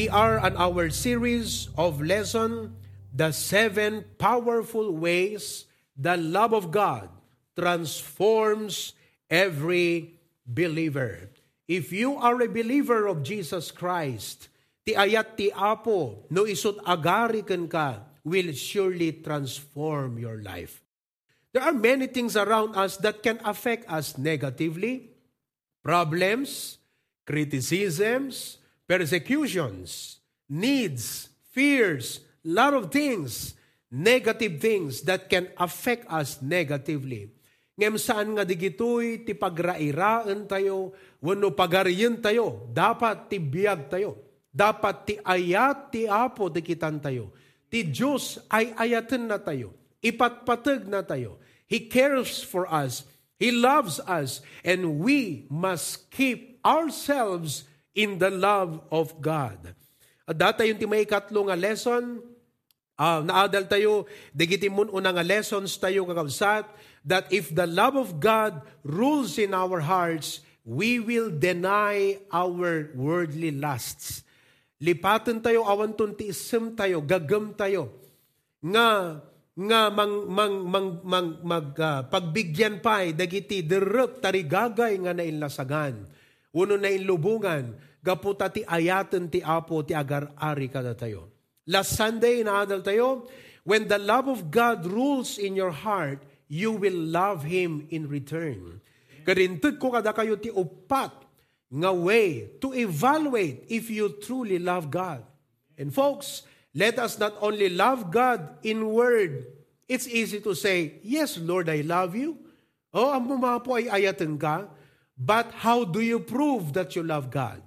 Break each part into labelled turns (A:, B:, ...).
A: We are on our series of lesson, The Seven Powerful Ways the Love of God transforms every believer. If you are a believer of Jesus Christ, ti ayat ti apo, no isot agari kan ka, will surely transform your life. There are many things around us that can affect us negatively. Problems, criticisms, persecutions, needs, fears, lot of things, negative things that can affect us negatively. Ngem saan nga digitoy ti pagrairaan tayo, wano pagariyan tayo, dapat ti biyag tayo. Dapat ti ayat ti apo di kitan tayo. Ti Diyos ay ayaten na tayo. Ipatpatag na tayo. He cares for us. He loves us. And we must keep ourselves in the love of God. At data yung timay katlo nga lesson, uh, naadal tayo, digiti mun una nga lessons tayo kakabsat, that if the love of God rules in our hearts, we will deny our worldly lusts. Lipatan tayo, awan tiisem tayo, gagam tayo, nga nga mang mang mang, mang mag uh, pagbigyan pa dagiti derep tarigagay nga nainlasagan Uno na inlubungan, gaputa ti ayaten ti apo ti agar-ari kada tayo. Last Sunday, naadal tayo, when the love of God rules in your heart, you will love Him in return. Karintod ko kada kayo ti upat nga way to evaluate if you truly love God. And folks, let us not only love God in word. It's easy to say, Yes, Lord, I love you. Oh, ang po ay ayaten ka. But how do you prove that you love God?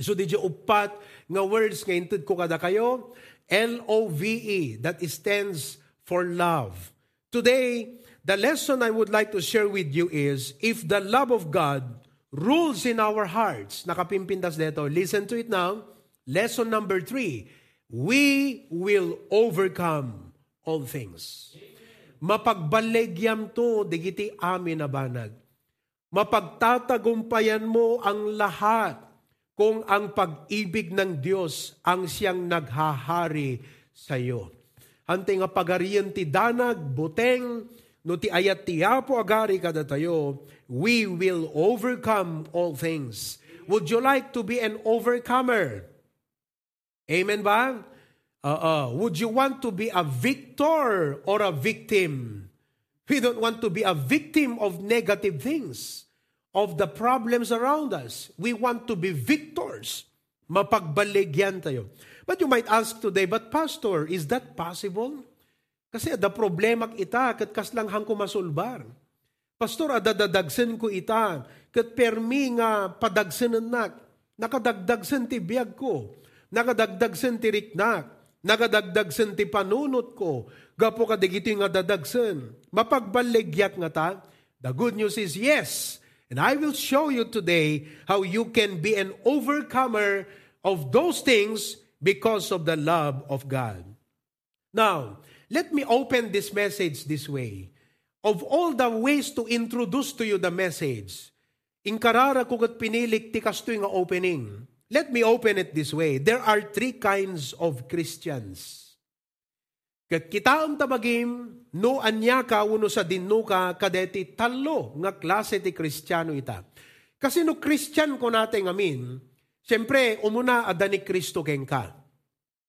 A: So did you upat nga words nga intud ko kada kayo? L-O-V-E, that stands for love. Today, the lesson I would like to share with you is, if the love of God rules in our hearts, nakapimpindas dito, listen to it now. Lesson number three, we will overcome all things. Mapagbalegyam to, digiti amin na banag mapagtatagumpayan mo ang lahat kung ang pag-ibig ng Diyos ang siyang naghahari sa iyo. Hante nga pagarian ti danag, buteng, no ti ayat ti apo agari kada tayo, we will overcome all things. Would you like to be an overcomer? Amen ba? Uh, uh, would you want to be a victor or a victim? We don't want to be a victim of negative things, of the problems around us. We want to be victors. Mapagbaligyan tayo. But you might ask today, but Pastor, is that possible? Kasi the problema ita, kat kaslang hang ko masulbar. Pastor, adadadagsen ko ita, kat permi nga padagsenan nak, nakadagdagsen ti biyag ko, nakadagdagsen ti riknak, nakadagdagsen ti panunot ko, Gapo ka digito nga dadagsen. Mapagbaligyak nga ta. The good news is yes. And I will show you today how you can be an overcomer of those things because of the love of God. Now, let me open this message this way. Of all the ways to introduce to you the message, inkarara ko kat pinilik ti kasto nga opening. Let me open it this way. There are three kinds of Christians. Kat kita ang tabagim, no anya ka uno sa dinuka kadeti talo nga klase ti kristyano ita. Kasi no Christian ko natin amin, siyempre umuna ada ni Kristo keng ka.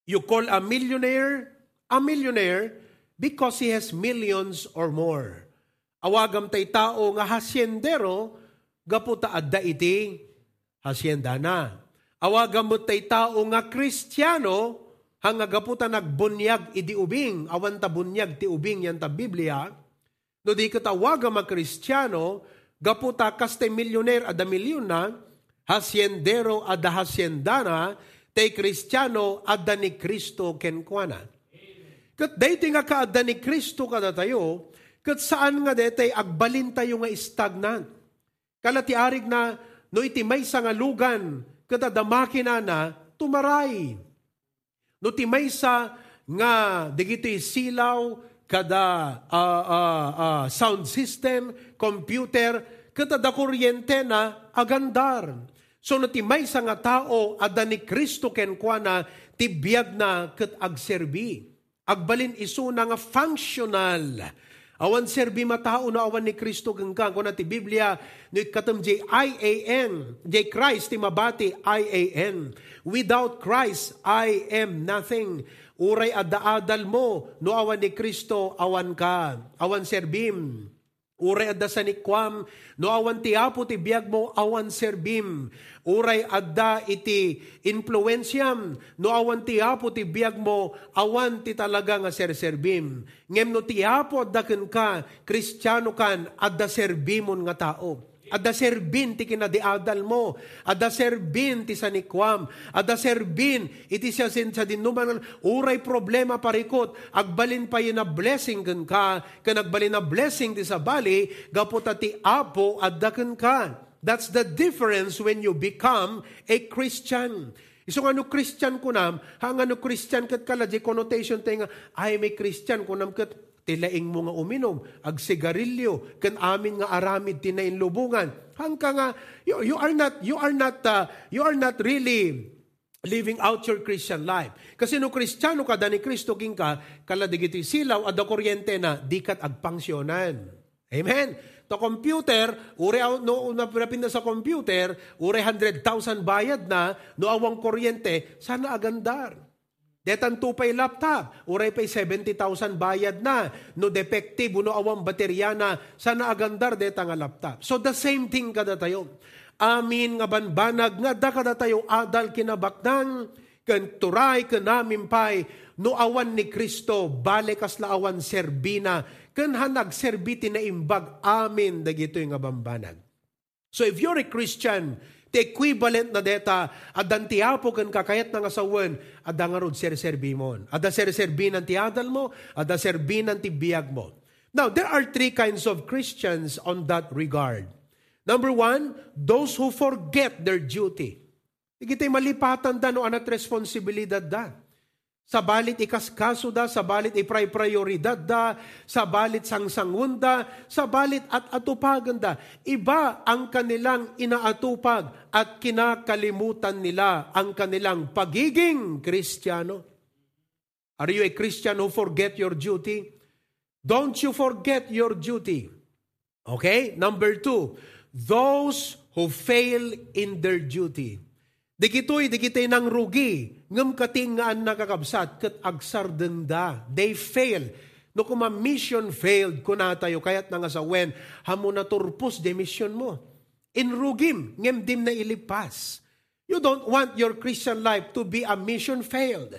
A: You call a millionaire a millionaire because he has millions or more. Awagam tay tao nga hasyendero, gaputa adda iti hasyenda na. Awagam mo tay tao nga kristyano, hanga gaputa nagbunyag idi ubing, awan ta bunyag ti ubing yan ta Biblia, no di katawaga mga kristyano, gaputa kaste milyoner ada milyon na, hasyendero ada hasyendana, tay kristyano ada ni Kristo kenkwana. Kat dayto nga kaada ni Kristo kada tayo, kat saan nga daytay agbalin tayo nga stagnant. Kalati arig na, no iti may sangalugan, kada damakin na, tumaray No ti maysa nga digito'y silaw kada uh, uh, uh, sound system, computer, kada da kuryente na agandar. So no ti may nga tao ada ni Kristo ken kuana ti biyag na ket agserbi. Agbalin iso na nga functional. Awan serbi matao na awan ni Kristo gengkang kuna ti Biblia ni katem J I A N J Christ ti mabati I A N. Without Christ I am nothing. Uray adda-adal mo no awan ni Kristo awan ka. Awan serbim. Uray adda sa nikwam, no awan ti apo ti biyag mo awan serbim. Uray adda iti influensyam, no awan ti apo ti biyag mo awan ti talaga nga serserbim. Ngem no ti apo adda ken ka, kristyano kan, adda serbimon nga tao. Adda serbin ti kinadiadal mo. Adda serbin ti sanikwam. Adda serbin iti siya sin sa dinuman. Uray problema parikot. Agbalin pa yun na blessing kan ka. Kan agbalin na blessing ti sa bali. Gaputa ti apo adda kan ka. That's the difference when you become a Christian. Isong ano Christian kunam, hang ano Christian kat kala, connotation tayo nga, ay may Christian kunam kat tilaing mo nga uminom, ag sigarilyo, kan amin nga aramid tinayin lubungan. Hangka nga, you, you are not, you are not, uh, you are not really living out your Christian life. Kasi no Kristiyano ka, dani Kristo king ka, kala digiti silaw, ada kuryente na, di kat agpangsyonan. Amen? To computer, ure no napinda sa computer, ure 100,000 bayad na, no awang kuryente, sana agandar. Detan tupay laptop, uray pay 70,000 bayad na. No defective, no awang baterya na, sana agandar deta nga laptop. So the same thing kada tayo. Amin nga banbanag nga da kada tayo adal kinabakdan, ken turay ken namin pay, no awan ni Kristo, bale kas awan serbina, ken hanag serbiti na imbag amin dagito nga bambanag. So if you're a Christian, The equivalent na deta, adan tiapo kan kakayat nga sawen, ada nga rod serserbimon. Ada serserbin ang tiadal mo, ada serbin ang tibiyag mo. Now, there are three kinds of Christians on that regard. Number one, those who forget their duty. Ikitay malipatan da no anat responsibilidad da. Sa balit ikaskaso da, sa balit ipray-prioridad da, sa balit sangsangunda, sa balit at atupagan da. Iba ang kanilang inaatupag at kinakalimutan nila ang kanilang pagiging Kristiyano. Are you a Christian who forget your duty? Don't you forget your duty. Okay? Number two, those who fail in their duty. Dikitoy, dikitay nang rugi, ngam katingaan nakakabsat, kat agsar da. They fail. No kuma mission failed ko na tayo, kayat nga sa wen, hamo na turpos de mission mo. In rugim, ngem dim na ilipas. You don't want your Christian life to be a mission failed.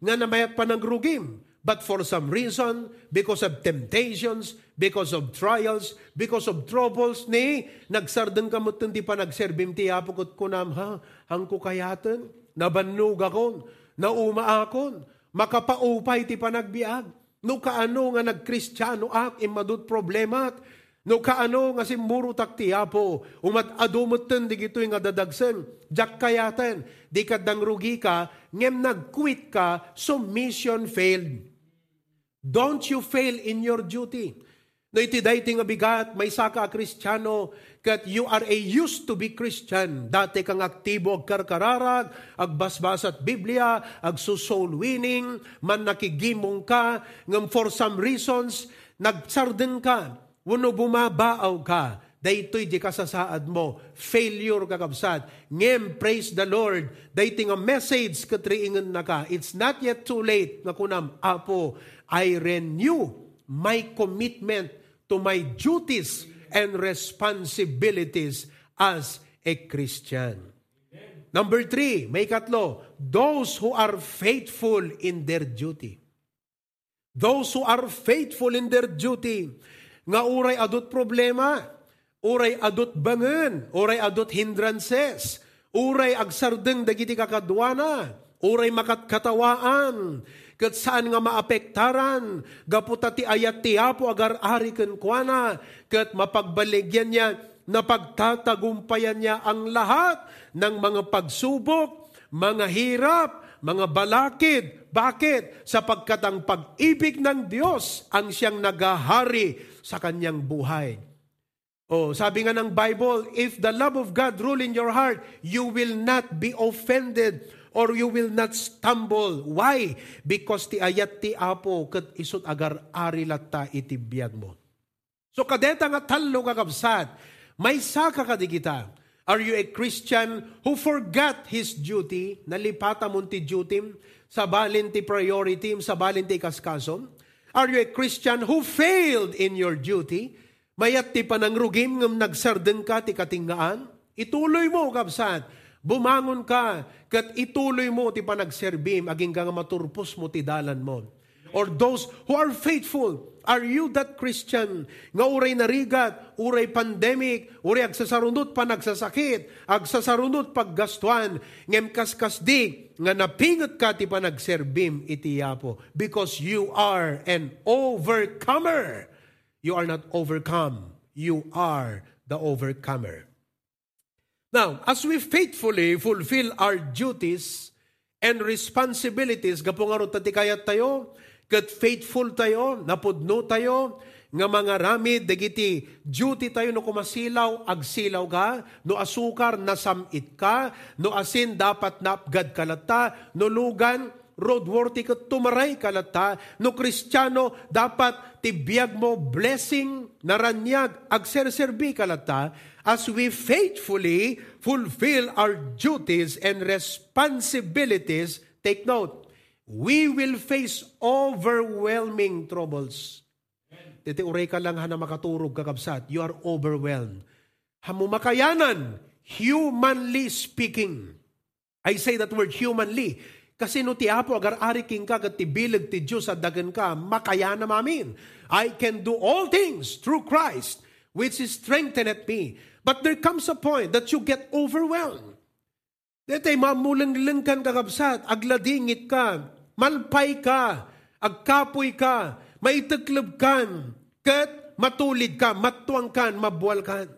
A: Nga na mayat pa ng rugim. But for some reason, because of temptations, because of trials, because of troubles, ni, nagsardeng kamot di pa nagserbim ti apokot ko nam, ha, hang ko kayaten, nabannog akon, nauma akon, makapaupay ti panagbiag, no kaano nga nagkristyano ak, imadut problemat, No kaano nga si muro takti apo, umat adumutten di gito nga dadagsen, jak kayaten, di kadang rugi ka, ngem nag-quit ka, so mission failed. Don't you fail in your duty. No iti dayti nga bigat, may saka kristyano, kat you are a used to be Christian. Dati kang aktibo ag karkararag, agbasbas at Biblia, ag soul winning, man nakigimong ka, ngam for some reasons, nagsarden ka, wano bumabaaw ka, daytoy di kasasaad mo, failure kakabsat. Ngem, praise the Lord, daytoy nga message katriingan na ka. It's not yet too late, nga kunam, Apo, I renew my commitment to my duties and responsibilities as a Christian. Number three, may katlo, those who are faithful in their duty. Those who are faithful in their duty. Nga uray adot problema, uray adot bangen, uray adot hindrances, uray agsardeng dagiti kakadwana, uray makatkatawaan, kat saan nga maapektaran, gaputa ti ayat ti apo agar ari ken kuana, kat mapagbaligyan niya, napagtatagumpayan niya ang lahat ng mga pagsubok, mga hirap, mga balakid. Bakit? Sapagkat ang pag-ibig ng Diyos ang siyang nagahari sa kanyang buhay. Oh, sabi nga ng Bible, if the love of God rule in your heart, you will not be offended or you will not stumble. Why? Because ti ayat ti apo kat isot agar ari latta itibiyag mo. So kadeta nga talo kakabsat, may saka ka di kita. Are you a Christian who forgot his duty, nalipata mo ti duty, sa balin ti priority, sa balin ti kaskasom? Are you a Christian who failed in your duty? Mayat ti panangrugim ngam nagsarden ka ti katingaan? Ituloy mo, kapsat. Bumangon ka, kat ituloy mo ti panagserbim, aging nga maturpos mo ti dalan mo. Or those who are faithful, are you that Christian nga uray narigat, uray pandemic, uray agsasarunod pa nagsasakit, agsasarunod paggastuan, ngem kaskas di, nga napingot ka ti panagserbim iti yapo, because you are an overcomer. You are not overcome. You are the overcomer. Now, as we faithfully fulfill our duties and responsibilities, gapong arot kayat tayo, kat faithful tayo, napudno tayo, nga mga ramid, dagiti duty tayo no kumasilaw, agsilaw ka, no asukar, nasamit ka, no asin, dapat napgad kalata, no lugan, roadworthy ka tumaray kalata, no kristyano, dapat tibiyag mo blessing, naranyag, agserserbi kalata, as we faithfully fulfill our duties and responsibilities, take note, we will face overwhelming troubles. Titi uray ka lang ha na makaturog kakabsat. You are overwhelmed. Hamumakayanan, humanly speaking. I say that word humanly kasi no ti apo agar ari king ka kat ti bilag ti Diyos at dagan ka, makaya na mamin. I can do all things through Christ, which is strengthened me. But there comes a point that you get overwhelmed. Dete, mamulang-lang kan kakabsat, agladingit ka, malpay ka, agkapoy ka, maitaklab kan, kat matulid ka, matuang kan, mabual kan.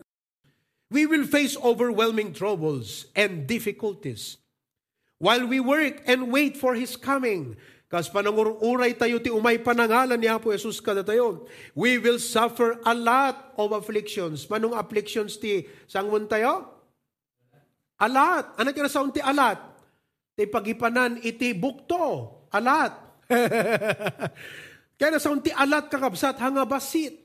A: We will face overwhelming troubles and difficulties while we work and wait for His coming. Kas panangururay tayo ti umay panangalan ni Apo Jesus kada tayo. We will suffer a lot of afflictions. Manong afflictions ti sangwon tayo? Alat. Ano kira sa ti alat? Ti pagipanan iti bukto. Alat. Kaya sa ti alat kakabsat hanga basit.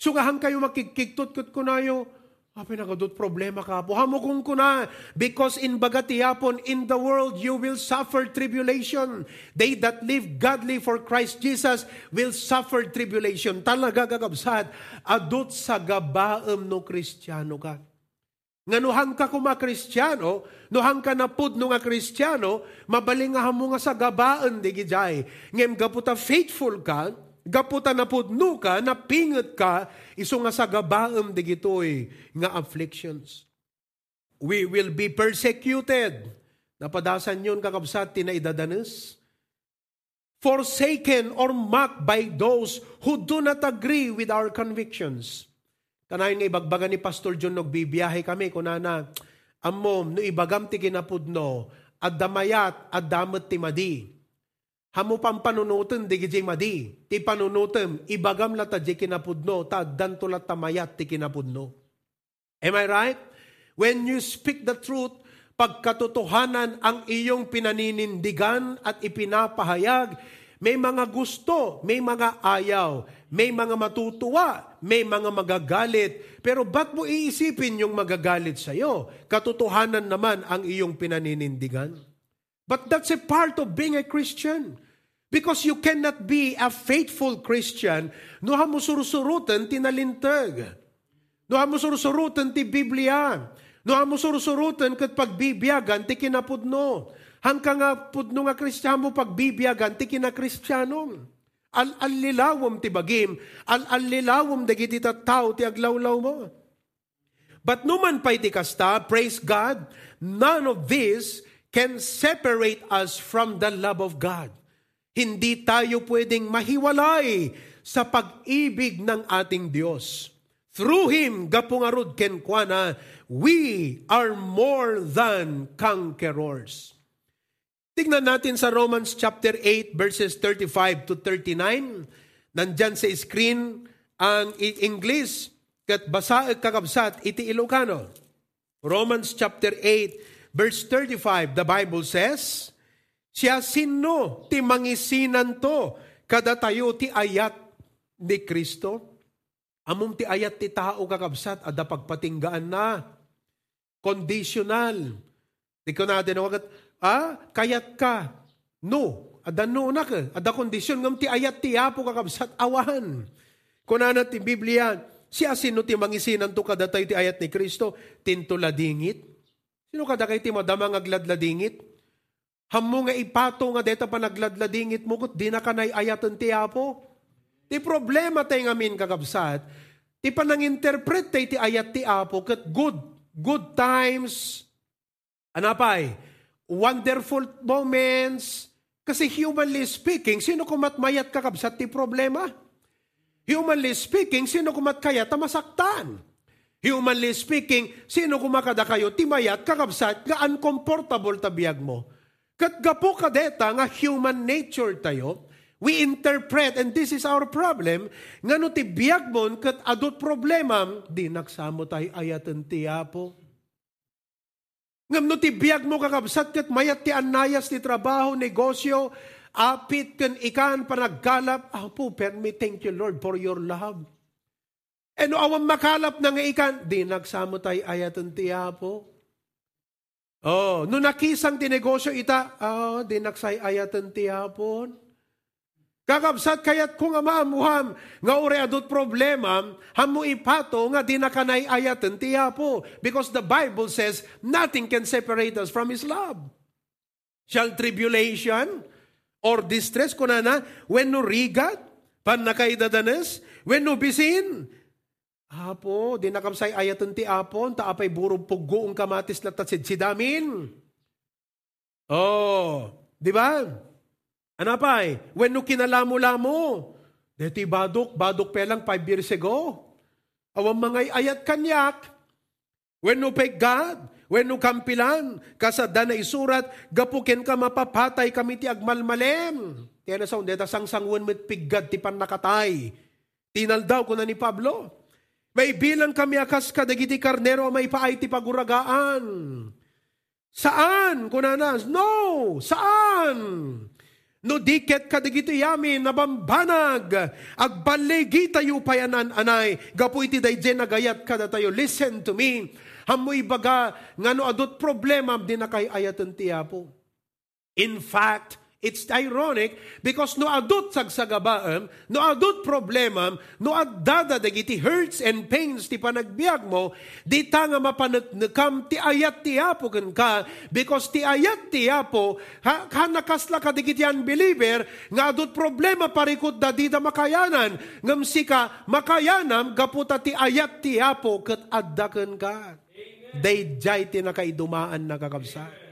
A: Sugahang kayo makikiktot kot kunayo Ah, pinakadot problema ka po. Hamo kung kuna, because in bagatiyapon, in the world you will suffer tribulation. They that live godly for Christ Jesus will suffer tribulation. Talaga gagabsad, adot sa gabaem no kristyano ka. Nga nuhang ka kuma kristyano, nuhang ka na pud no nga kristyano, mabaling nga mo nga sa gabaan di gijay. Ngem gaputa faithful ka, gaputa na pudno ka, napingat ka, iso nga sa gabaam digitoy nga afflictions. We will be persecuted. Napadasan yun kakabsat tinaidadanes. Forsaken or mocked by those who do not agree with our convictions. Kanayon nga ibagbagan ni Pastor John nagbibiyahe kami kunana amom no ibagam ti kinapudno at damayat at damat ti madi Hamu pang panunutan di gijay madi. Ti panunutem, ibagam lata di kinapudno, ta danto lata mayat ti kinapudno. Am I right? When you speak the truth, pagkatotohanan ang iyong pinaninindigan at ipinapahayag, may mga gusto, may mga ayaw, may mga matutuwa, may mga magagalit. Pero ba't mo iisipin yung magagalit sa'yo? Katotohanan naman ang iyong pinaninindigan. But that's a part of being a Christian. Because you cannot be a faithful Christian no mo surusurutan tinalintag. No mo surusurutan ti Biblia. No mo surusurutan kat pagbibiyagan ti kinapudno. Hangka nga pudno nga kristyano pagbibiyagan ti kinakristyano. Al-alilawom ti bagim, al-alilawom dagiti tao ti aglawlaw mo. But numan pa iti kasta, praise God, none of this can separate us from the love of God. Hindi tayo pwedeng mahiwalay sa pag-ibig ng ating Diyos. Through Him, gapungarod kenkwana, we are more than conquerors. Tingnan natin sa Romans chapter 8 verses 35 to 39. Nandyan sa screen ang English. kat basa kakabsat iti Ilocano. Romans chapter 8 verse 35 the Bible says, Siya sino ti mangisinan to kada tayo ti ayat ni Kristo? Amom ti ayat ti tao kakabsat ada pagpatinggaan na. Conditional. Di ko natin wagat, ah, kayat ka. No. Ada no na ka. Ada kondisyon ngam ti ayat ti apo kakabsat awan. Kunana ti Biblia, si asino ti mangisinan to kada tayo ti ayat ni Kristo, tintula dingit. Sino kada kay ti madama nga gladladingit? Hammo nga ipato nga deta pa nagladladingit mo kat di na kanay ayatan ti apo. Ti problema tayo ngamin kakabsat, ti panang-interpret tayo ti ayat ti apo kat good, good times, anapay, wonderful moments, kasi humanly speaking, sino kumatmayat kakabsat ti problema? Humanly speaking, sino kumatkayat ta masaktan? Humanly speaking, sino kumakada kayo timayat kakabsat nga uncomfortable tabiyag mo? Kat gapo kadeta nga human nature tayo, we interpret, and this is our problem, nga no ti biyag mon kat adot problema, di nagsamo tayo ayatan ti apo. Ngam no ti biyag mo kakabsat kat mayat ti anayas ti trabaho, negosyo, apit kan ikan panaggalap, apo, permi, thank you Lord for your love. No awang makalap na nga ikan, di nagsamo tayo ayatan ti apo. Oh, no nakisang ti negosyo ita, oh, di nagsay ayatan ti apon. Kakabsat kayat kung nga maamuham, nga ure adot problema, hamu ipato nga di na kanay ayatan ti apo. Because the Bible says, nothing can separate us from His love. Shall tribulation or distress kunana, when no rigat, pan nakaidadanes, when no bisin, Apo, di nakamsay ayatan ti apon, taapay burong pugo ang kamatis latat sidamin. Oh, di ba? Anapay, when no kinalamo-lamo, deti badok, badok pelang five years ago. Awang mga ayat kanyak. When no peg God, when no kampilan, kasada na isurat, gapuken ka mapapatay kami ti agmalmalem. Kaya na sa undeta sang sangwan mit piggad ti pan nakatay. Tinaldaw ko na ni Pablo. May bilang kami akas kadagiti karnero may paay ti paguragaan. Saan? Kunanas? No! Saan? No diket kadagiti yamin nabambanag agbalegi tayo payanan anay gapu iti dayjen nagayat kada tayo listen to me hamoy baga ngano adot problema di na kay ayatan ti apo in fact It's ironic because no adut sagsagabaam, no adut problemam, no addada dagiti hurts and pains ti panagbiag mo, di ta nga mapanagnakam ti ayat ti apo kan ka because ti ayat ti apo ha, ha nakasla ka digiti unbeliever nga adut problema parikot da di da makayanan ngam sika makayanam gaputa ti ayat ti apo ket addaken ka. Dayjay ti nakaidumaan nakakabsa. Iso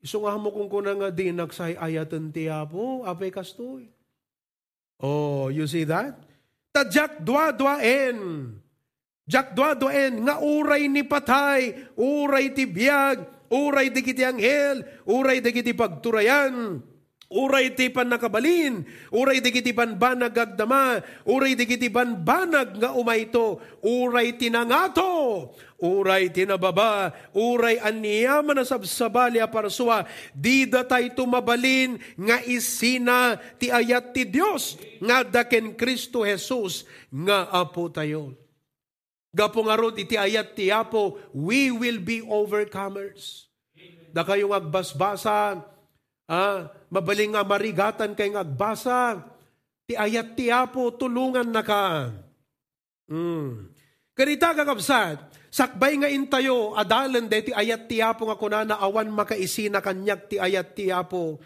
A: nga mo kung kuna nga di nagsay ayatan ti apo, apay kastoy. Oh, you see that? Tadyak dwa-dwaen. Jak dwa-dwaen, nga uray ni patay, uray ti biyag, uray di kiti anghel, uray di kiti pagturayan. Uray ti pan nakabalin, uray di kiti pan banag agdama, uray di kiti pan banag nga umayto, uray tinangato, uray tinababa, uray aniyaman na sabsabali aparsua, di datay tumabalin nga isina ti ayat ti Dios nga daken Kristo Jesus nga apo tayo. Gapo nga rod iti ayat ti apo, we will be overcomers. Da kayong agbasbasa, Ah, mabaling nga marigatan kay nga agbasa. Ti ayat ti apo, tulungan na ka. Mm. Kanita kakabsat, sakbay nga intayo, adalan de ti ayat ti apo nga kunana awan makaisina kanyak ti ayat ti apo.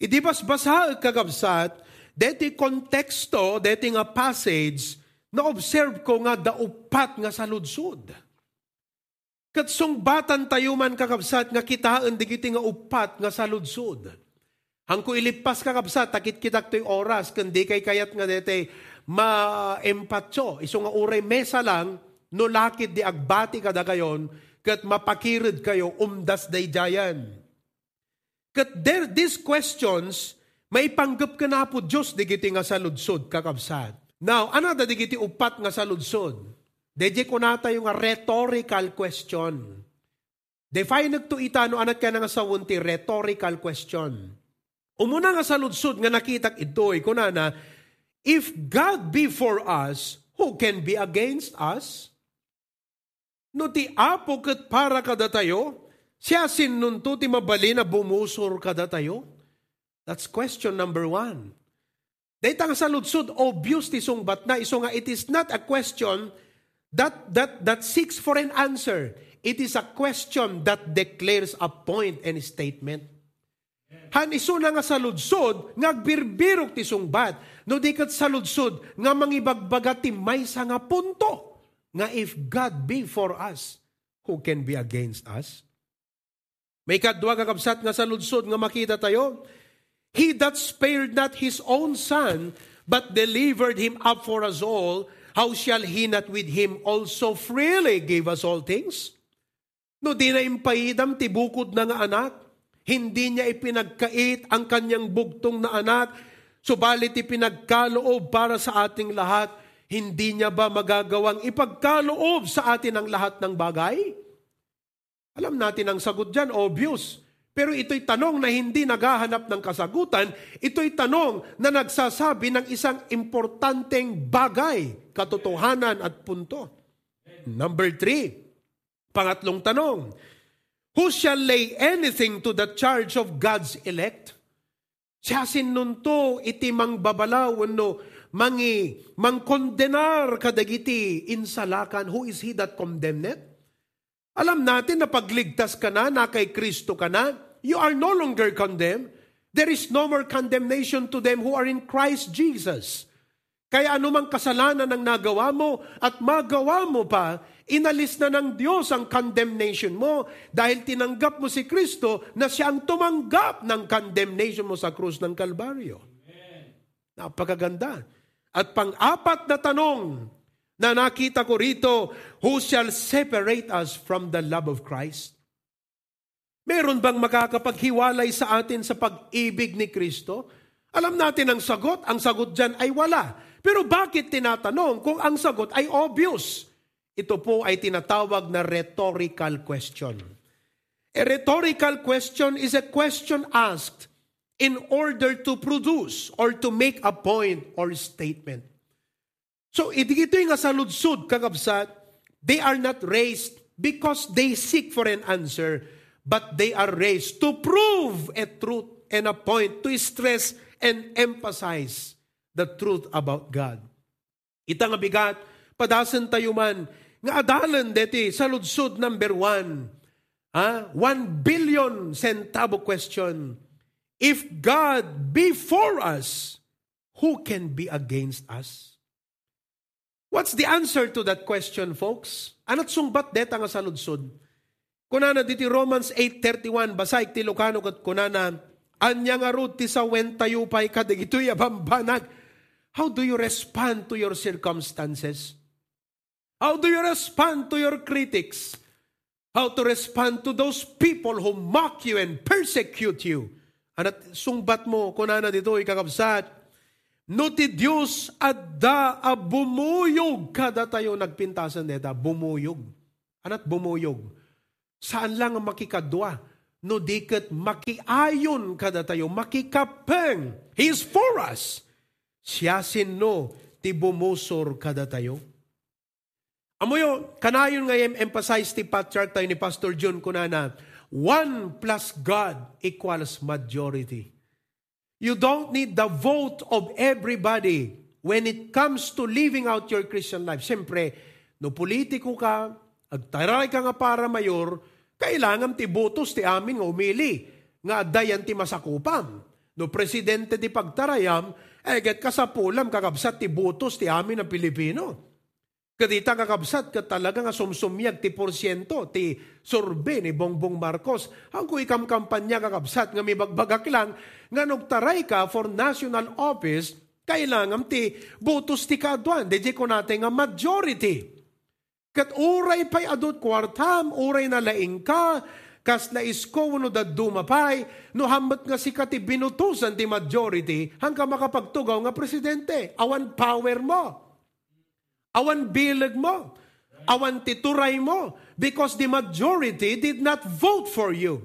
A: Idibas basa kakabsat, deti konteksto, deti nga passage, na-observe ko nga daupat nga sa ludsud. Katsong batan tayo man kakabsat nga kitaan digiti nga upat nga sa ludsud. Hangko ilipas ka kapsa, takit kitak to'y oras, kundi kay kayat nga dete, ma-empatso. Iso nga uray mesa lang, no lakit di agbati kada kayon, kat mapakirid kayo, umdas day jayan. Kat there, these questions, may panggap ka na po Diyos, digiti nga sa ludsod. Now, ano da digiti upat nga sa ludsod? Deje ko nata yung rhetorical question. Define to itano anat ka nga sa wunti rhetorical question. Umuna nga sa ludsod nga nakitak ito'y kunana, if God be for us, who can be against us? No ti apo kat para kada tayo, siya sinunto ti mabali na bumusor kada tayo? That's question number one. Dahil sa ludsod, obvious ti sungbat na, iso nga it is not a question that, that, that seeks for an answer. It is a question that declares a point and statement. Han iso na nga sa ludsod, ngagbirbirok ti sungbat, no di kat sa ludsod, nga mangibagbaga ti may sa nga punto, nga if God be for us, who can be against us? May kadwa kakabsat nga sa ludsod nga makita tayo, He that spared not his own son, but delivered him up for us all, how shall he not with him also freely give us all things? No di na impahidam tibukod na nga anak, hindi niya ipinagkait ang kanyang bugtong na anak, subalit ipinagkaloob para sa ating lahat, hindi niya ba magagawang ipagkaloob sa atin ang lahat ng bagay? Alam natin ang sagot dyan, obvious. Pero ito'y tanong na hindi naghahanap ng kasagutan, ito'y tanong na nagsasabi ng isang importanteng bagay, katotohanan at punto. Number three, pangatlong tanong, Who shall lay anything to the charge of God's elect? Siya sinunto iti mang babalaw no mangi mangkondenar kadagiti insalakan. Who is he that condemned? Alam natin na pagligtas ka na, na kay Kristo ka na, you are no longer condemned. There is no more condemnation to them who are in Christ Jesus. Kaya anumang kasalanan ang nagawa mo at magawa mo pa, inalis na ng Diyos ang condemnation mo dahil tinanggap mo si Kristo na siya ang tumanggap ng condemnation mo sa krus ng Kalbaryo. Napakaganda. At pang-apat na tanong, na nakita ko rito, who shall separate us from the love of Christ? Meron bang makakapaghiwalay sa atin sa pag-ibig ni Kristo? Alam natin ang sagot, ang sagot dyan ay wala. Pero bakit tinatanong kung ang sagot ay obvious? Ito po ay tinatawag na rhetorical question. A rhetorical question is a question asked in order to produce or to make a point or statement. So, ito yung asaludsud, kakabsat, they are not raised because they seek for an answer, but they are raised to prove a truth and a point, to stress and emphasize the truth about God. Ita nga bigat, padasan tayo man, nga adalan deti sa ludsud number one, ha? one billion centavo question, if God be for us, who can be against us? What's the answer to that question, folks? Anat sungbat deta nga saludsod? Kunana diti Romans 8.31, basay ti Lucano kat kunana, anya nga rod ti sa tayo pa'y kadig ito yabambanag. How do you respond to your circumstances? How do you respond to your critics? How to respond to those people who mock you and persecute you? Anat sungbat mo, kunana dito ikakabsat, No ti Diyos adda a bumuyog kada tayo nagpintasan neta, bumuyog. Anat bumuyog? Saan lang ang makikadwa? No diket makiayon kada tayo, makikapeng. He is for us. Siya sinno ti bumusor kada tayo. Amoyo, kanayon nga emphasize ti patriarch tayo ni Pastor John kunana, one plus God equals majority. You don't need the vote of everybody when it comes to living out your Christian life. Siyempre, no politiko ka, agtaray ka nga para mayor, kailangan ti botos ti amin nga umili. Nga dayan ti masakupam. No presidente ti pagtarayam, eh get kasapulam kakabsat ti botos ti amin na Pilipino. Kadita kakabsat ka talaga nga sumsumyag ti porsyento ti surbe ni Bongbong Marcos. Ang kuy kam kampanya kakabsat nga may bagbagak lang nga nagtaray ka for national office kailangan ti butos ti kaduan. Deje ko natin nga majority. Kat uray pa'y adot kwartam, uray na laing ka, kas na isko no da dumapay, no hambat nga si kati binutusan ti majority, hanggang makapagtugaw nga presidente. Awan power mo. Awan bilag mo. Awan ti turay mo because the majority did not vote for you.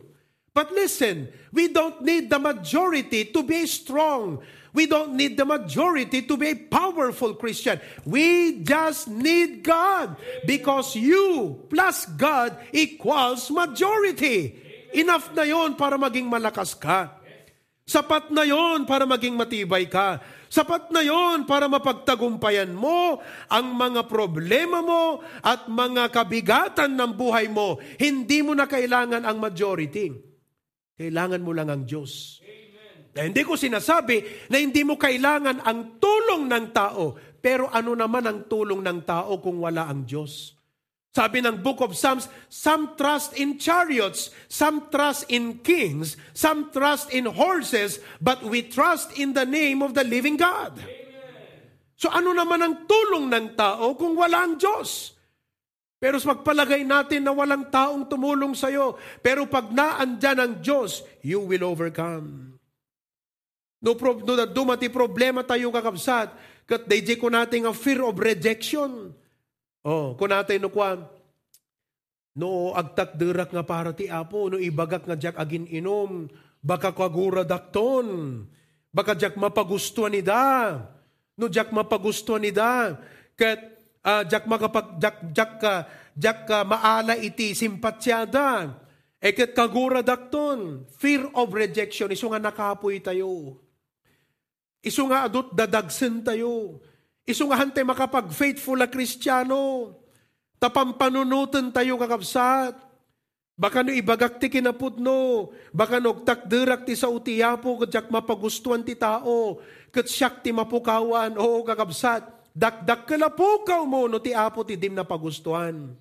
A: But listen, we don't need the majority to be strong. We don't need the majority to be a powerful Christian. We just need God because you plus God equals majority. Enough na yon para maging malakas ka. Sapat na yon para maging matibay ka. Sapat na yon para mapagtagumpayan mo ang mga problema mo at mga kabigatan ng buhay mo. Hindi mo na kailangan ang majority. Kailangan mo lang ang Diyos. Na hindi ko sinasabi na hindi mo kailangan ang tulong ng tao. Pero ano naman ang tulong ng tao kung wala ang Diyos? Sabi ng Book of Psalms, some trust in chariots, some trust in kings, some trust in horses, but we trust in the name of the living God. So ano naman ang tulong ng tao kung wala ang Diyos? Pero magpalagay natin na walang taong tumulong sa iyo. Pero pag naandyan ang Diyos, you will overcome. No, pro, no dumati problema tayo kakabsat, kat DJ ko natin ang fear of rejection. Oh, kung natin no kwan, no agtak derak nga para ti apo, no ibagak nga jak agin inom, baka kagura dakton, baka jak mapagustuhan ni da, no jak mapagustuhan ni da, kat uh, jak makapag, jak, jak ka, jak ka maala iti simpatyada, eh kat kagura dakton, fear of rejection, iso nga nakapoy tayo. Isu nga adot dadagsen tayo. Isu nga hante makapag-faithful na kristyano. Tapampanunutan tayo kakabsat. Baka no ibagak ti kinapudno. Baka no takderak ti sa utiyapo kadyak mapagustuhan ti tao. Kat siyak ti mapukawan. Oo kakabsat. Dakdak kalapukaw mo no ti apo ti dim na pagustuhan.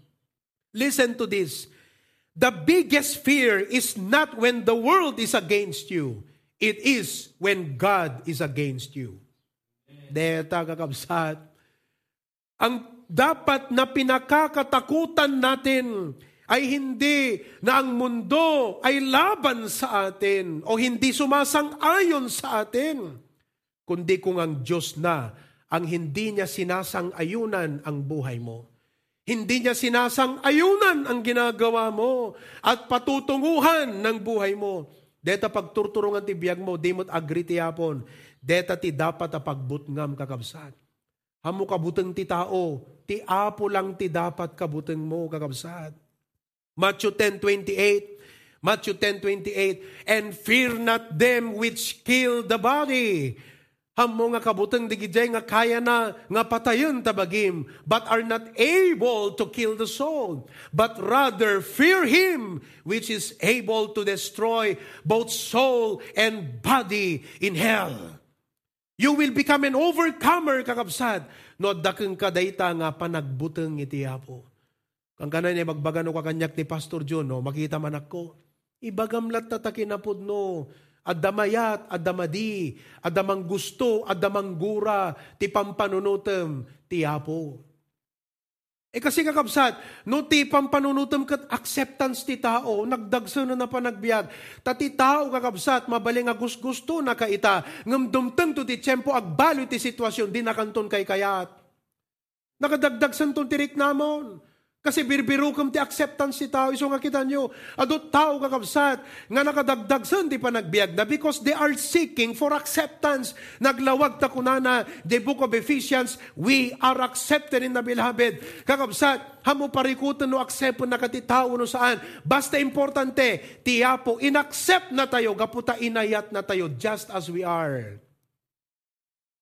A: Listen to this. The biggest fear is not when the world is against you. It is when God is against you. Deta kakabsat. Ang dapat na pinakakatakutan natin ay hindi na ang mundo ay laban sa atin o hindi sumasang-ayon sa atin, kundi kung ang Diyos na ang hindi niya sinasang-ayunan ang buhay mo. Hindi niya sinasang-ayunan ang ginagawa mo at patutunguhan ng buhay mo. Deta pagturturungan ti biyag mo, dimot agri ti yapon. Deta ti dapat a pagbutngam kakabsat. Hamo kabuteng ti tao, ti apo lang ti dapat kabuteng mo kakabsat. Matthew 10:28 Matthew 10:28 And fear not them which kill the body, Hamo nga kabutang digijay nga kaya na nga patayon tabagim, but are not able to kill the soul, but rather fear Him which is able to destroy both soul and body in hell. You will become an overcomer, kakabsad, no dakeng kadayta nga panagbuteng iti apo. Kang kanan niya magbagano ka kanyak ni Pastor John, no, makita man ako, ibagamlat na no, adamayat, adamadi, adamang gusto, adamang gura, ti pampanunutem, ti apo. Eh kasi kakabsat, no ti pampanunutem kat acceptance ti tao, nagdagso na na panagbiag. Tati tao kakabsat, mabaling agus gusto na kaita, ngam dumtem to ti tiyempo agbalo ti sitwasyon, di nakanton kay kayat. Nakadagdagsan tong tirik namon. Kasi birbiro kam ti acceptance ti tao. Iso nga kita nyo, adot tao kakabsat, nga nakadagdagsan di pa nagbiag na because they are seeking for acceptance. Naglawag ta kunana, the book of Ephesians, we are accepted in the beloved. Kakabsat, hamo parikutan no accept na kati tao no saan. Basta importante, tiyapo, inaccept na tayo, gaputa inayat na tayo just as we are.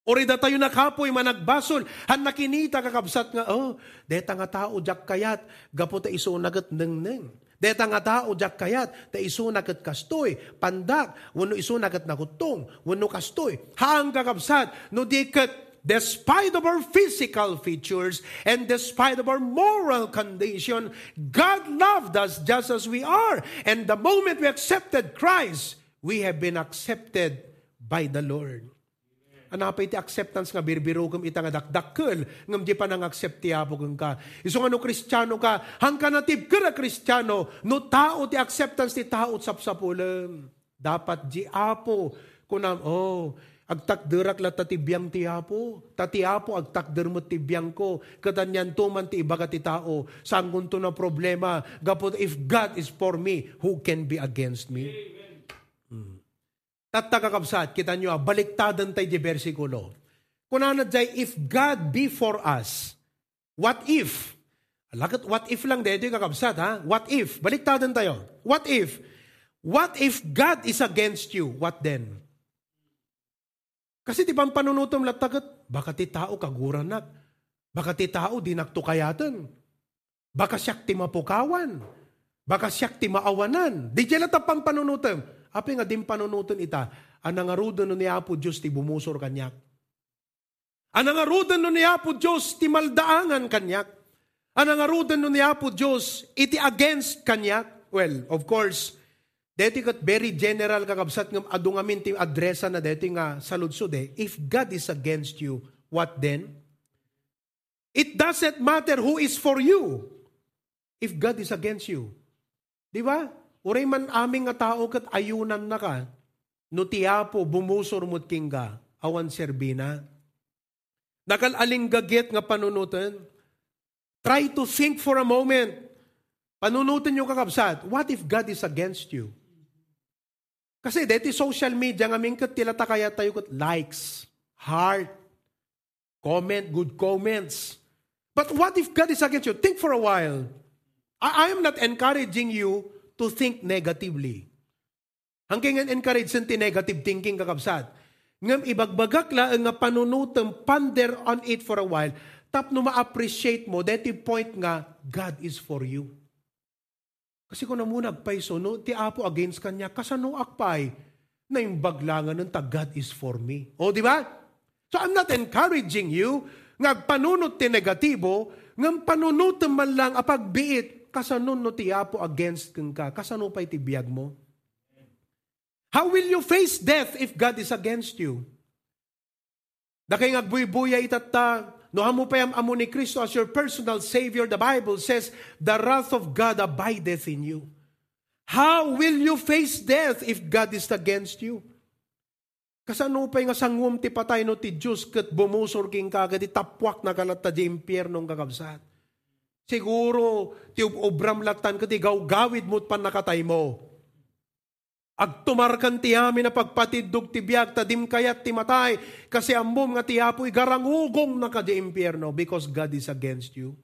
A: Orida tayo nakapoy managbasol. Han nakinita kakabsat nga, oh, deta nga tao jak kayat, gapo ta iso nagat neng. Deta nga tao jak kayat, ta iso nagat kastoy, pandak, wano iso nagat nakutong, wano kastoy. Haang kakabsat, no dikat, despite of our physical features and despite of our moral condition, God loved us just as we are. And the moment we accepted Christ, we have been accepted by the Lord. Anapay ti acceptance nga birbiro kum ita nga dakdakkel ngam di pa nang accept ti apo ka. Iso nga no kristyano ka, hang ka natib ka na kristyano, no tao ti acceptance ti tao sapsapulem. Dapat di apo kunam, oh, agtakderak la tatibiyang ti Apo. Tati Apo agtakder mo tibiyang ko. Katanyan tuman ti ibaga ti tao. Sanggun to na problema. Gapot if God is for me, who can be against me? Hmm. Tatakakabsat, kita nyo, ah, baliktadan tayo di versikulo. Kunana jay, if God be for us, what if? Lagat, what if lang dito yung kakabsat, ha? What if? Baliktadan tayo. What if? What if God is against you? What then? Kasi di ba ang panunutom latagat, baka ti tao kaguranak. Baka ti tao di naktukayatan. Baka siyak ti mapukawan. Baka siyak ti maawanan. Di dyan pang panunutom. Api nga din panunutom ita, anangarudan no ni Apo Diyos ti bumusor kanyak. Anangarudan no ni Apo Diyos ti maldaangan kanyak. Anangarudan no ni Apo Diyos iti against kanyak. Well, of course, deti kat very general kakabsat ng adung amin ti adresa na deti nga saludsod eh. If God is against you, what then? It doesn't matter who is for you if God is against you. Di ba? Uray man aming nga tao kat ayunan na ka, no tiapo bumusor mo't kingga, awan serbina. Nakalaling gaget nga panunutan. Try to think for a moment. Panunutan yung kakabsat. What if God is against you? Kasi deti social media nga mingkat tilata kaya tayo kat likes, heart, comment, good comments. But what if God is against you? Think for a while. I, I am not encouraging you to think negatively. Hanggang encourage sa negative thinking kakabsat ngam ibagbagak la nga panunutem ponder on it for a while, tap no ma-appreciate mo, deti point nga, God is for you. Kasi kung muna agpay so, no, ti apo against kanya, kasano akpay, na yung baglangan ng ta, God is for me. O, di ba? So I'm not encouraging you, nga panunot ti negatibo, ngam panunutem man lang apagbiit, kasano no ti apo against kang ka, kasano pa iti biyag mo? How will you face death if God is against you? Dakay ngagbuy-buya itata, no hamo pa amo ni Kristo as your personal Savior, the Bible says, the wrath of God abideth in you. How will you face death if God is against you? Kasano pa nga sangum ti patay no ti Diyos kat bumusor king kagad ti tapwak na kalata di impyernong kakabsat. Siguro ti obram latan kat gawid mo't pan nakatay mo. Agtumarkan ti amin na pagpatidog ti biag, tadim kayat ti matay, kasi ambom nga ti apoy garangugong na ka di impyerno because God is against you.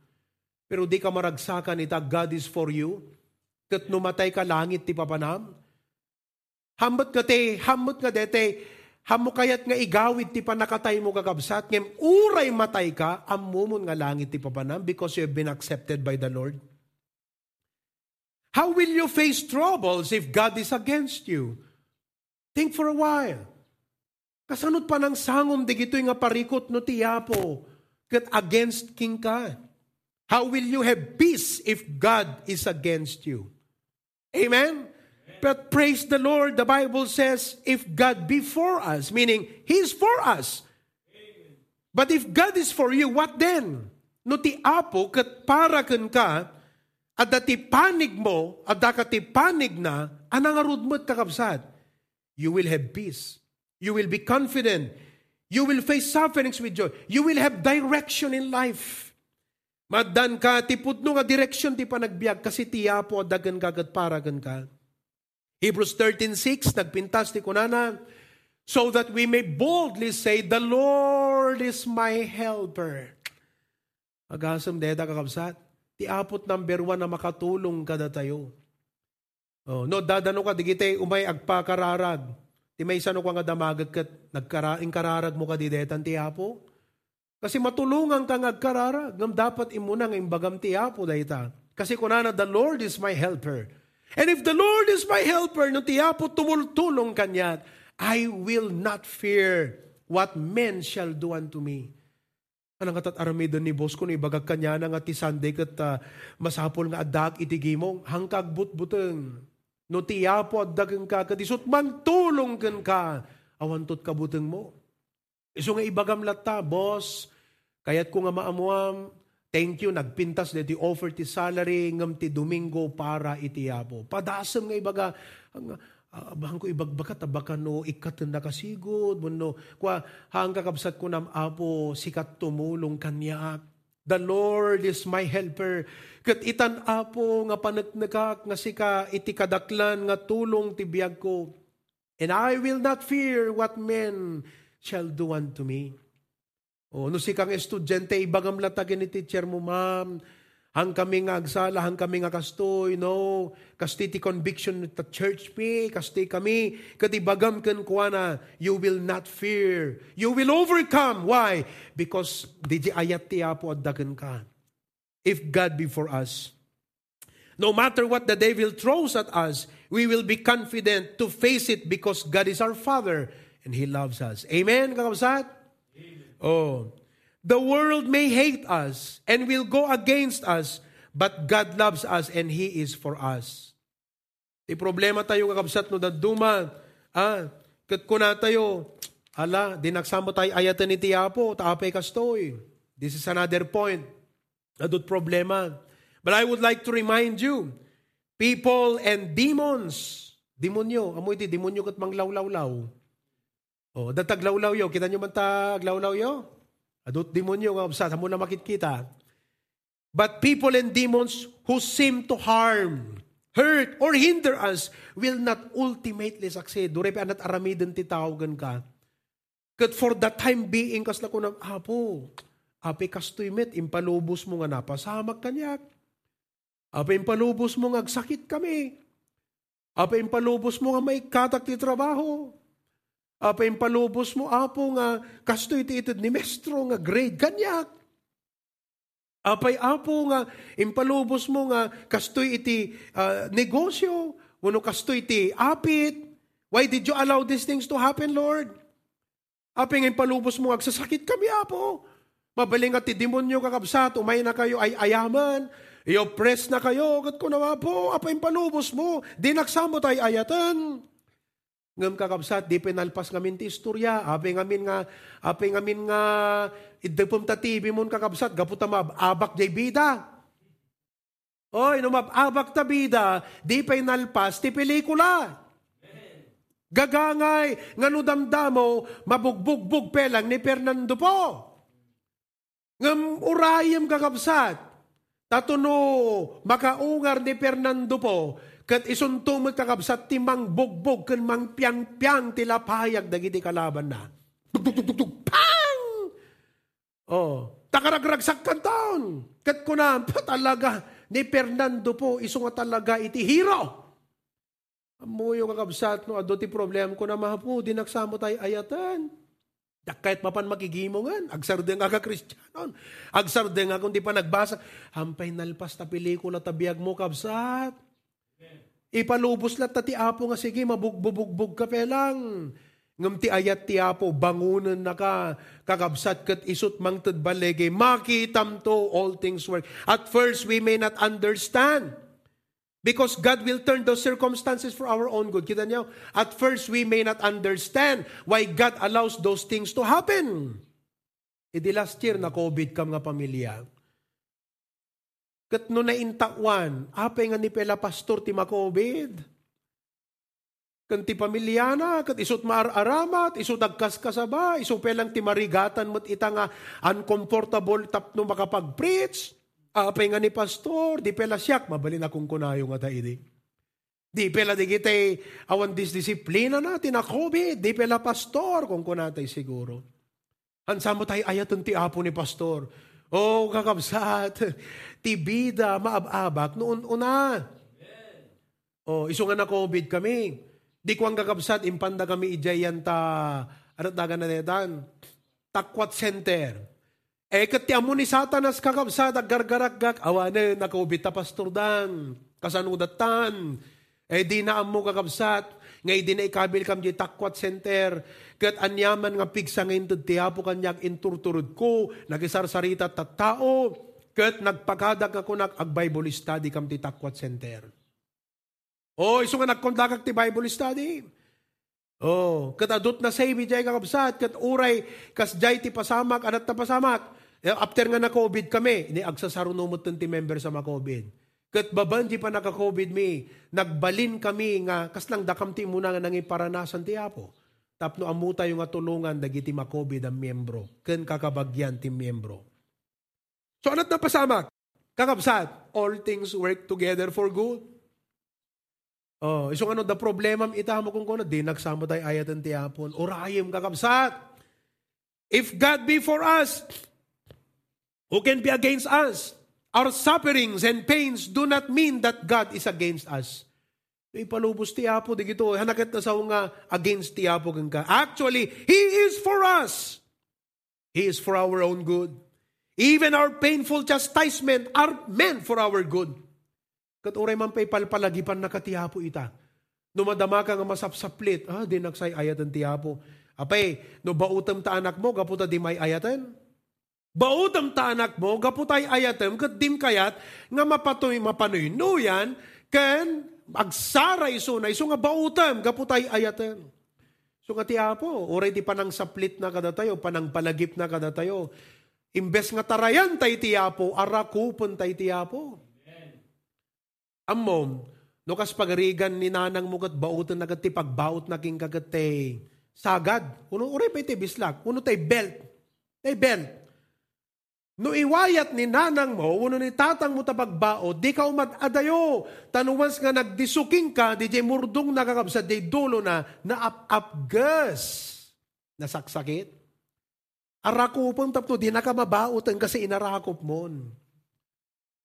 A: Pero di ka maragsakan ita, God is for you. Kat numatay ka langit ti papanam. Hambot ka te, hambot nga dete, hamo kayat nga igawid ti panakatay mo kakabsat, ngem uray matay ka, amumon nga langit ti papanam because you have been accepted by the Lord. How will you face troubles if God is against you? Think for a while. Kasanot pa ng sangom di gito nga parikot no tiyapo kat against king ka. How will you have peace if God is against you? Amen? But praise the Lord, the Bible says, if God be for us, meaning He's for us. But if God is for you, what then? No ti apo kat para kan ka, at dati panig mo, at dakati panig na, anang arudmat kakabsat. You will have peace. You will be confident. You will face sufferings with joy. You will have direction in life. Madan ka, tipudno nga direction ti panagbiag, kasi tiya po dagan kagat paragan ka. Hebrews 13.6, nagpintas ti kunana, so that we may boldly say, The Lord is my helper. Agasam deta kakabsat ti apot number one na makatulong kada tayo. Oh, no, dadano ka, digite umay agpakararag. Ti may sano ka nga damagag kat nagkaraing kararag mo ka di detan ti apo. Kasi matulungan ka ngagkararag. Ngam dapat imuna ng imbagam ti apo dayta. Kasi kunana, the Lord is my helper. And if the Lord is my helper, no ti apo tumultulong kanya, I will not fear what men shall do unto me. Anang katat aramidon ni boss ko ni bagag kanya na nga ti Sunday kat uh, masapol nga adak itigimong hangkag butbuteng. No tiyapo addagang ka katisot man tulong kan ka awantot kabuteng mo. Iso nga ibagam lata, boss, kayat ko nga maamuam, thank you, nagpintas na ti offer ti salary ngam ti Domingo para itiyapo. Padasam nga ibaga, ang, uh, ko ibagbakat, baka no ikat na kasigod, no, kwa hang kakabsat ko nam apo sikat tumulong kanya. The Lord is my helper. Kat itan apo nga panagnagak nga sika iti kadaklan nga tulong tibiyag ko. And I will not fear what men shall do unto me. O, no si kang estudyante, ibagam latagin ni teacher mo, ma'am, hang kami nga agsala, hang kami nga kastoy, no, kasti ti conviction ta church me, kasti kami, kati bagam kan kuana, you will not fear. You will overcome. Why? Because di ayat ti apo at dagan ka. If God be for us. No matter what the devil throws at us, we will be confident to face it because God is our Father and He loves us. Amen, kakabsat? Oh. The world may hate us and will go against us, but God loves us and He is for us. Di problema tayo kakabsat no daduma. Ah, kat kuna tayo, ala, dinaksamo tayo ayatan ni Tiapo, taapay kastoy. This is another point. Adot problema. But I would like to remind you, people and demons, demonyo, amoy ti demonyo kat manglawlawlaw. Oh, dataglawlaw yo. Kita nyo man taglawlaw yo? Adot demonyo nga sa mo na makikita. But people and demons who seem to harm, hurt, or hinder us will not ultimately succeed. Dure pa anat aramiden ti tawagan ka. Kat for the time being, kas na ko ng apo, api kastoy met, impalubos mo nga napasamak kanyak. Api impalubos mo nga agsakit kami. Api impalubos mo nga may katak ti trabaho. Apa yung palubos mo, apo nga, kasto iti itid ni mestro nga grade kanyak. Apay apo nga, impalubos mo nga, kastoy iti uh, negosyo, uno kastoy iti apit. Why did you allow these things to happen, Lord? Apay impalubos mo, agsasakit kami, apo. Mabaling at ti demonyo kakabsat, umay na kayo ay ayaman, i-oppress na kayo, kat ko na po, apay impalubos mo, dinaksamo tayo ayatan. Ngam kakabsat, di pinalpas ngamin ti istorya. Ape ngamin nga, ape ngamin nga, idagpum ta TV mon kakabsat, gaputa abak jay bida. Oy, no abak ta bida, di pinalpas ti pelikula. Gagangay, nga no damdamo, mabugbugbog pelang ni Fernando po. Ngam urayem kakabsat, tatuno makaungar ni Fernando po, Kat isuntumot kakabsat ti mang bugbog kan mang piang-piang tilapayag dagiti kalaban na. Tug, tug, tug, tug, pang! Oh, takaragragsak kan taon. Kat kunan pa talaga ni Fernando po iso nga talaga iti hero. Yung kakabsat no, ado ti problem ko na mahapo, dinaksamo tayo ayatan. Da kahit mapan makigimongan, agsarde nga ka kristyanon. Agsarde nga kung di pa nagbasa, hampay nalpas ta pelikula tabiyag mo kabsat. Ipalubos lat ti apo nga sige, mabugbubugbog ka pelang. Ngam ti ayat ti apo, bangunan na ka, kakabsat kat isut mang balege, makitam to all things work. At first, we may not understand. Because God will turn those circumstances for our own good. Kita niyo? At first, we may not understand why God allows those things to happen. E di last year, na COVID kam nga pamilya. Kat no na intawan, apay nga ni pela pastor ti makobid. Kan ti pamilyana, kat isot maararamat, isot agkas kasaba, iso pelang ti marigatan mo't ita nga uncomfortable tapno makapag-preach. Apay nga ni pastor, di pela siyak, mabalin akong kunayo nga taidi. Di pela di kita awan disdisiplina natin na COVID, di pela pastor, kung kunatay siguro. Hansa mo tayo ayatun ti apo ni pastor. Oh, kakabsat, tibida, maababak, noon una. Oh, iso nga na COVID kami. Di ko ang kakabsat, impanda kami ijayan ta, ano taga na netan? Takwat Center. Eh, kati amo ni Satanas kakabsat, aggargaragak, awanan, na COVID ta pastor dan, kasanudatan. Eh, di na amo kakabsat, ngay di na ikabil kam di takwat center, kat anyaman nga pigsa ngayon tiyapo kanyak inturturod ko, nagisarsarita ta tao, kat nagpakadag ako nak ag Bible study kam ti takwat center. Oh, iso nga nagkondakak ti Bible study. Oh, kat adot na say jay kakabsat, kat uray, kas jay ti pasamak, adat na pasamak. Eh, after nga na COVID kami, ini agsasarunumot ti member sa ma-COVID. Kat baban di pa naka-COVID mi, nagbalin kami nga, kaslang dakamti muna nga nangi paranasan ti Apo. Tapno amu tayo nga tulungan dagiti ma-COVID ang miyembro. Ken kakabagyan ti miyembro. So anat na pasamak? Kakabsat, all things work together for good. Oh, iso ano, the problem am ita mo kung kuno, di nagsama tayo ayatan ti Apon. Orayim kakabsat. If God be for us, who can be against us? Our sufferings and pains do not mean that God is against us. Ipalubos ti Apo, di gito, hanakat na sa nga against ti Apo ka. Actually, He is for us. He is for our own good. Even our painful chastisement are meant for our good. Kat uray man pa'y palpalagipan na katiyapo ita. No madama ka nga masapsaplit, ah, di nagsay ayatan tiyapo. Apay, no bautam ta anak mo, gaputa di may ayatan. Baudam ta anak mo, gaputay ayatem, kat dim kayat, nga mapatoy mapanoy no yan, ken agsara iso na iso nga bautam, gaputay ayatem. So nga tiapo, oray di panang saplit na kada tayo, panang palagip na kada tayo. Imbes nga tarayan tay tiapo, arakupon tay tiapo. Amom, no kas pagarigan ni nanang mo kat bautan na kat pagbaut na king kagate sagad. Uno oray pa iti bislak, uno tay belt. Tay belt. No iwayat ni nanang mo, uno ni tatang mo tapagbao, di ka umadadayo. Tanuwas nga nagdisuking ka, di jay murdong nakakabsat, di dulo na, na ap-apgas. Nasaksakit. Arakupon tapto, di na ka mabaotan kasi inarakop mo.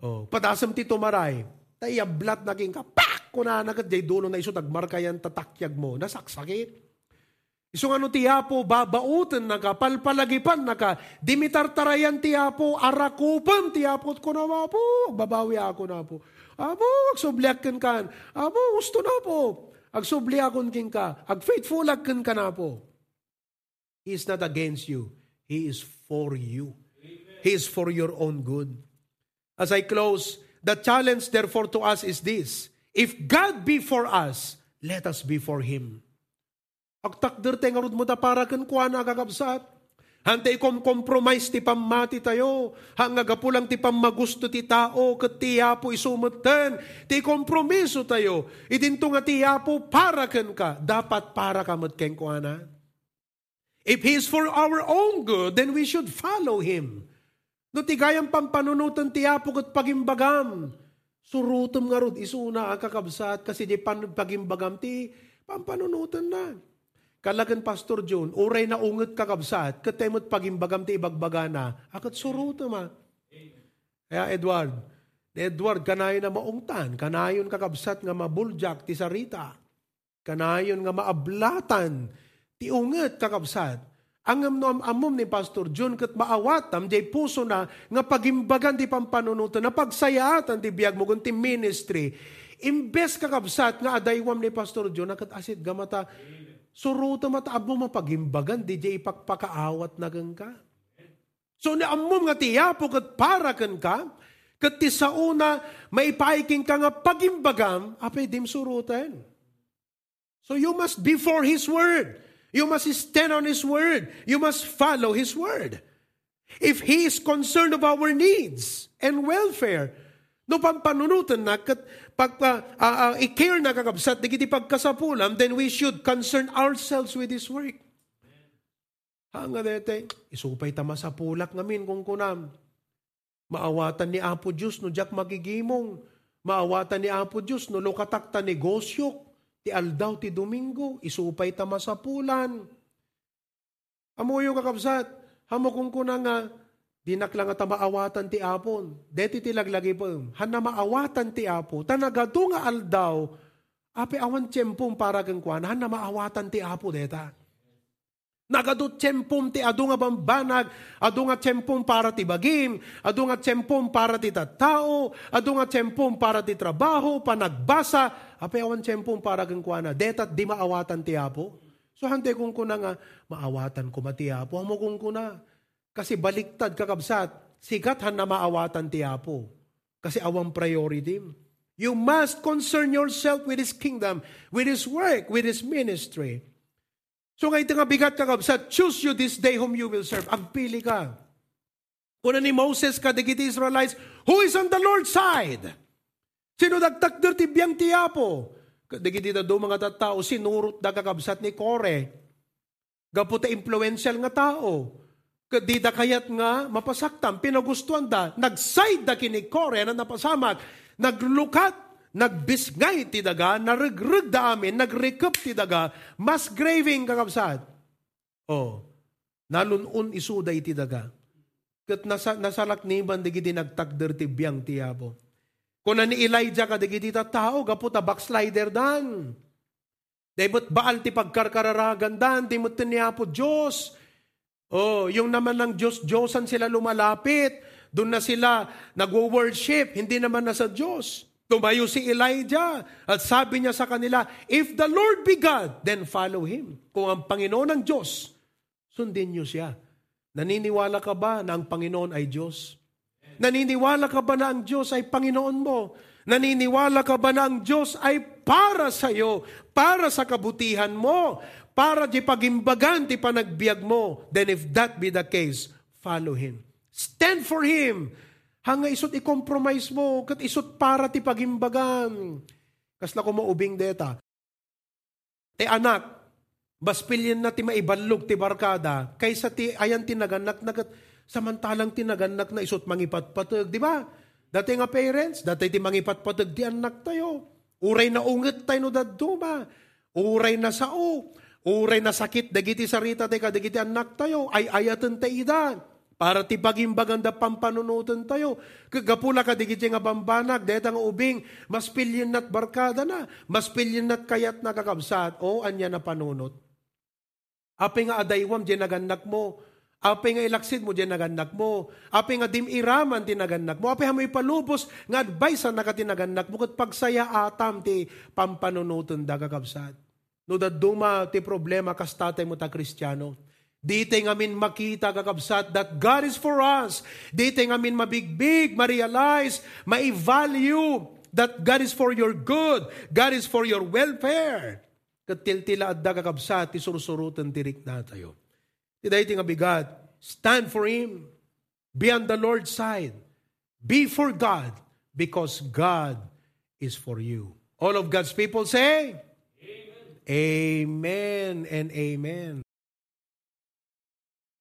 A: Oh, padasam ti tumaray. Tayablat naging ka, pak! Kuna nagat, di dulo na iso, tagmarkayan tatakyag mo. Nasaksakit. Isong ano tiyapo, babautan na ka, palpalagipan na ka, dimitartarayan tiyapo, arakupan tiyapo ko na po, babawi ako na po. Abo, agsubliakan kan. Abo, gusto na po. Agsubliakon king ka. Ag faithful ka na po. He is not against you. He is for you. He is for your own good. As I close, the challenge therefore to us is this. If God be for us, let us be for Him. Agtakder tayo nga mo ta para kan kuha na kakabsat. Hantay kom compromise ti pamati tayo. Hanga gapulang ti pamagusto ti tao ket ti apo isumutten. Ti kompromiso tayo. Idinto nga ti apo para kan ka. Dapat para ka met ken kuana. If He is for our own good, then we should follow Him. No ti gayang pampanunutan ti apo ket pagimbagam. Surutom nga rod isuna ang kakabsat kasi di pagimbagam ti pampanunutan na. Kalagan Pastor John, uray na unget kakabsat, katemot pagimbagam ti ibagbaga na, akat suruto ma. Kaya Edward, Edward, kanayon na maungtan, kanayon kakabsat nga mabuljak ti sarita, kanayon nga maablatan, ti unget kakabsat. Ang amnom amom ni Pastor John kat maawatam di puso na nga pagimbagan ti pampanunutan na pagsayatan ti biag mo ti ministry. Imbes kakabsat nga adaywam ni Pastor John nakat asit gamata Amen Suruta mataab mo mapagimbagan, di jay ipagpakaawat na ka. So ni amom nga tiyapo kat para kan ka, kat ti sa una, maipaiking ka nga pagimbagam, apay dim surutan. So you must be for His Word. You must stand on His Word. You must follow His Word. If He is concerned of our needs and welfare, no pampanunutan na kat pagpa uh, uh, i-care na kakabsat di pagkasapulam, then we should concern ourselves with His work. Hanga dete, isupay tama sa pulak ngamin kung kunam. Maawatan ni Apo Diyos no jak magigimong. Maawatan ni Apo Diyos no lukatakta negosyo. Ti aldaw ti Domingo, isupay tama sa pulan. Amoyo kakabsat, hamo kung kuna nga, Dinak lang at maawatan ti apon. Deti ti laglagi po. Han na maawatan ti apo. Tanagado nga aldaw. Ape awan tiyempong para kang kwan. Han na maawatan ti apo deta. Nagado tiyempong ti adu nga bambanag. Adu nga tiyempong para ti bagim. Adu nga tiyempong para ti tattao. Adu nga tiyempong para ti trabaho. Panagbasa. Ape awan tiyempong para kang kwan. Deta di maawatan ti apo. So hante kung kuna nga maawatan ko mati apo. Amo kung kuna kasi baliktad kakabsat, sigat han na maawatan ti Apo. Kasi awang priority. You must concern yourself with His kingdom, with His work, with His ministry. So ngayon nga bigat kakabsat, choose you this day whom you will serve. Agpili ka. Kuna ni Moses ka, digiti Israelites, who is on the Lord's side? Sino nagtakder ti biyang tiyapo? Dagi dito do mga tattao, sinurot da kakabsat ni Kore. Gaputa influential nga tao. Kadida kayat nga mapasaktam, pinagustuhan da, nagside da kini Kore na napasamak, naglukat, nagbisngay ti daga, naregreg da amin, nagrekep ti daga, mas graving kakabsat. Oh, nalunun isuda iti daga. Kat nasa, nasalak ni ban digiti nagtagder ti biyang tiyabo. Kung ni Elijah ka digiti ta tao, gaputa backslider dan. Debut baal ti pagkarkararagan dan, ti mo po Diyos. Oh, yung naman ng Diyos, Diyosan sila lumalapit. Doon na sila nagwo-worship, hindi naman na sa Diyos. Tumayo si Elijah at sabi niya sa kanila, If the Lord be God, then follow Him. Kung ang Panginoon ng Diyos, sundin niyo siya. Naniniwala ka ba na ang Panginoon ay Diyos? Naniniwala ka ba na ang Diyos ay Panginoon mo? Naniniwala ka ba na ang Diyos ay para sa iyo, para sa kabutihan mo, para di pagimbagan ti panagbiag mo? Then if that be the case, follow Him. Stand for Him. Hanga isot i-compromise mo, kat isot para ti pagimbagan. Kasla ko mo ubing deta. Te anak, Baspilyan na ti maibalog ti barkada, kaysa ti ayan tinaganak nagat samantalang tinaganak na isot mangipatpatag, di ba? Dati nga parents, dati ti mangipatpatag ti anak tayo. Uray na unget tayo no dadto ba? Uray na sao. Uray na sakit, dagiti sarita ti dagiti anak tayo, ay ayatan ta ida. Para ti pagimbaganda pampanunutan tayo. Kagapula ka digiti nga bambanag, deta nga ubing, mas pilyin nat barkada na, mas pilyin nat kayat nakakabsat, o anya na panunot. Api nga adaywam, di naganak mo. Api nga ilaksid mo, di naganak mo. Api nga dimiraman, di naganak mo. Api hamoy palubos, nga advice ang nakatinaganak mo. Kat pagsaya atam, ti pampanunutan da kakabsat. No duma ti problema kas tatay mo ta kristyano. Dite ngamin makita kakabsat that God is for us. Dite ngamin mabigbig, ma-realize, ma-value that God is for your good. God is for your welfare katiltila at dagakabsat, ti sursurutan tirik na tayo. Tiday nga bigat, stand for Him, be on the Lord's side, be for God, because God is for you. All of God's people say, amen and amen.